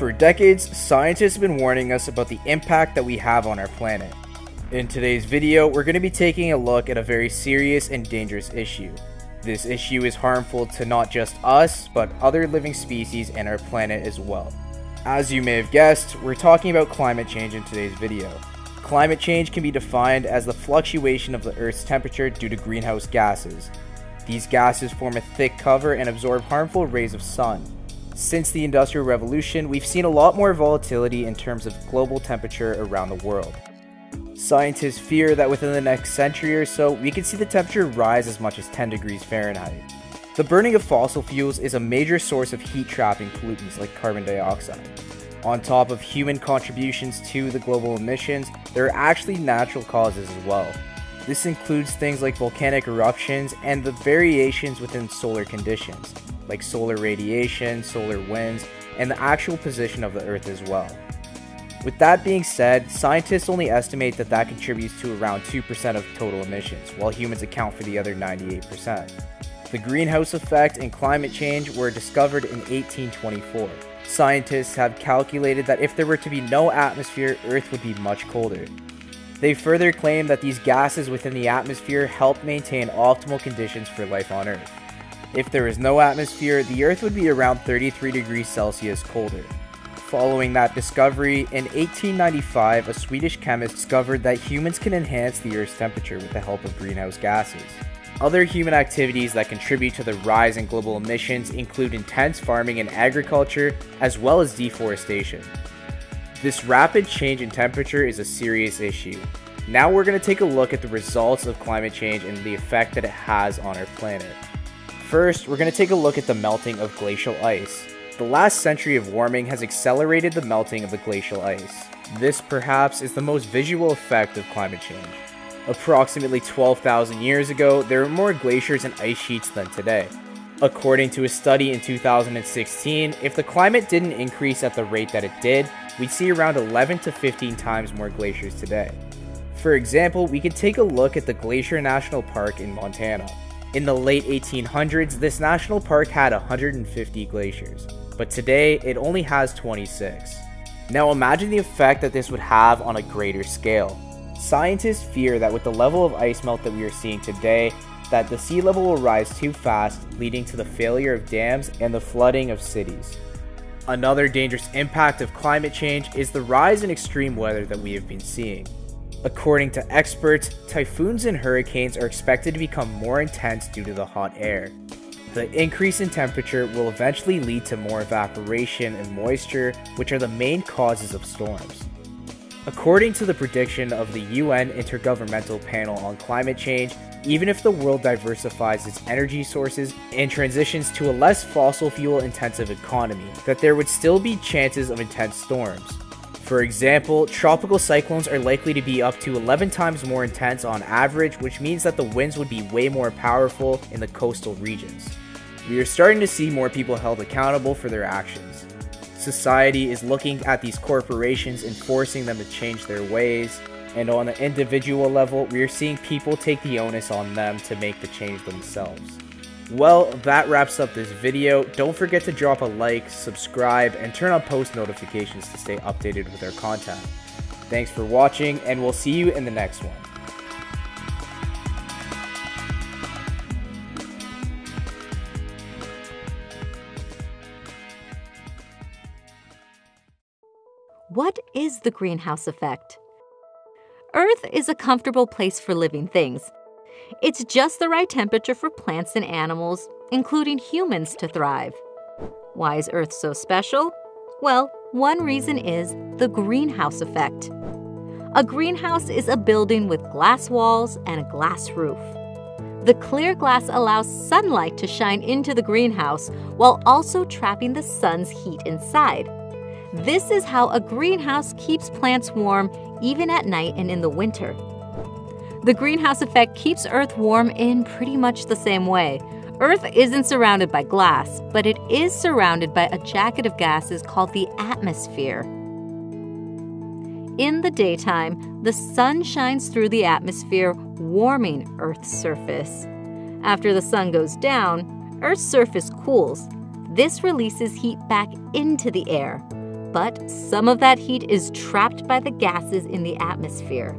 For decades, scientists have been warning us about the impact that we have on our planet. In today's video, we're going to be taking a look at a very serious and dangerous issue. This issue is harmful to not just us, but other living species and our planet as well. As you may have guessed, we're talking about climate change in today's video. Climate change can be defined as the fluctuation of the Earth's temperature due to greenhouse gases. These gases form a thick cover and absorb harmful rays of sun. Since the Industrial Revolution, we've seen a lot more volatility in terms of global temperature around the world. Scientists fear that within the next century or so, we could see the temperature rise as much as 10 degrees Fahrenheit. The burning of fossil fuels is a major source of heat trapping pollutants like carbon dioxide. On top of human contributions to the global emissions, there are actually natural causes as well. This includes things like volcanic eruptions and the variations within solar conditions, like solar radiation, solar winds, and the actual position of the Earth as well. With that being said, scientists only estimate that that contributes to around 2% of total emissions, while humans account for the other 98%. The greenhouse effect and climate change were discovered in 1824. Scientists have calculated that if there were to be no atmosphere, Earth would be much colder. They further claim that these gases within the atmosphere help maintain optimal conditions for life on Earth. If there was no atmosphere, the Earth would be around 33 degrees Celsius colder. Following that discovery, in 1895, a Swedish chemist discovered that humans can enhance the Earth's temperature with the help of greenhouse gases. Other human activities that contribute to the rise in global emissions include intense farming and agriculture, as well as deforestation. This rapid change in temperature is a serious issue. Now we're going to take a look at the results of climate change and the effect that it has on our planet. First, we're going to take a look at the melting of glacial ice. The last century of warming has accelerated the melting of the glacial ice. This, perhaps, is the most visual effect of climate change. Approximately 12,000 years ago, there were more glaciers and ice sheets than today. According to a study in 2016, if the climate didn't increase at the rate that it did, we'd see around 11 to 15 times more glaciers today. For example, we could take a look at the Glacier National Park in Montana. In the late 1800s, this national park had 150 glaciers but today it only has 26. Now imagine the effect that this would have on a greater scale. Scientists fear that with the level of ice melt that we are seeing today, that the sea level will rise too fast, leading to the failure of dams and the flooding of cities. Another dangerous impact of climate change is the rise in extreme weather that we have been seeing. According to experts, typhoons and hurricanes are expected to become more intense due to the hot air. The increase in temperature will eventually lead to more evaporation and moisture, which are the main causes of storms. According to the prediction of the UN Intergovernmental Panel on Climate Change, even if the world diversifies its energy sources and transitions to a less fossil fuel intensive economy, that there would still be chances of intense storms. For example, tropical cyclones are likely to be up to 11 times more intense on average, which means that the winds would be way more powerful in the coastal regions. We are starting to see more people held accountable for their actions. Society is looking at these corporations and forcing them to change their ways, and on an individual level, we are seeing people take the onus on them to make the change themselves. Well, that wraps up this video. Don't forget to drop a like, subscribe, and turn on post notifications to stay updated with our content. Thanks for watching, and we'll see you in the next one. What is the greenhouse effect? Earth is a comfortable place for living things. It's just the right temperature for plants and animals, including humans, to thrive. Why is Earth so special? Well, one reason is the greenhouse effect. A greenhouse is a building with glass walls and a glass roof. The clear glass allows sunlight to shine into the greenhouse while also trapping the sun's heat inside. This is how a greenhouse keeps plants warm even at night and in the winter. The greenhouse effect keeps Earth warm in pretty much the same way. Earth isn't surrounded by glass, but it is surrounded by a jacket of gases called the atmosphere. In the daytime, the sun shines through the atmosphere, warming Earth's surface. After the sun goes down, Earth's surface cools. This releases heat back into the air. But some of that heat is trapped by the gases in the atmosphere.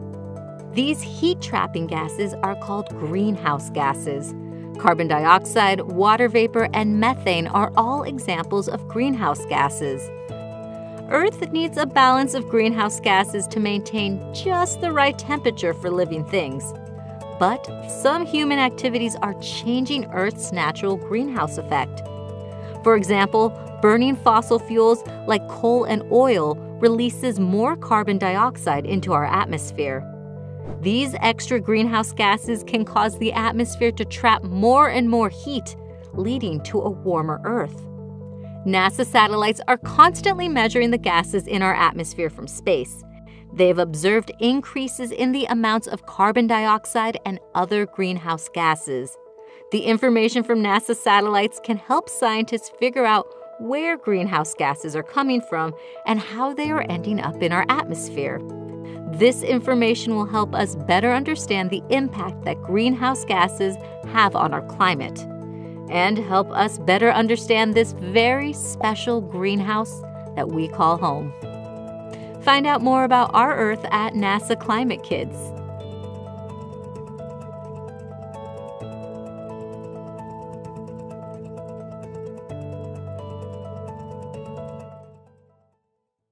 These heat trapping gases are called greenhouse gases. Carbon dioxide, water vapor, and methane are all examples of greenhouse gases. Earth needs a balance of greenhouse gases to maintain just the right temperature for living things. But some human activities are changing Earth's natural greenhouse effect. For example, burning fossil fuels like coal and oil releases more carbon dioxide into our atmosphere. These extra greenhouse gases can cause the atmosphere to trap more and more heat, leading to a warmer Earth. NASA satellites are constantly measuring the gases in our atmosphere from space. They've observed increases in the amounts of carbon dioxide and other greenhouse gases. The information from NASA satellites can help scientists figure out where greenhouse gases are coming from and how they are ending up in our atmosphere. This information will help us better understand the impact that greenhouse gases have on our climate and help us better understand this very special greenhouse that we call home. Find out more about our Earth at NASA Climate Kids.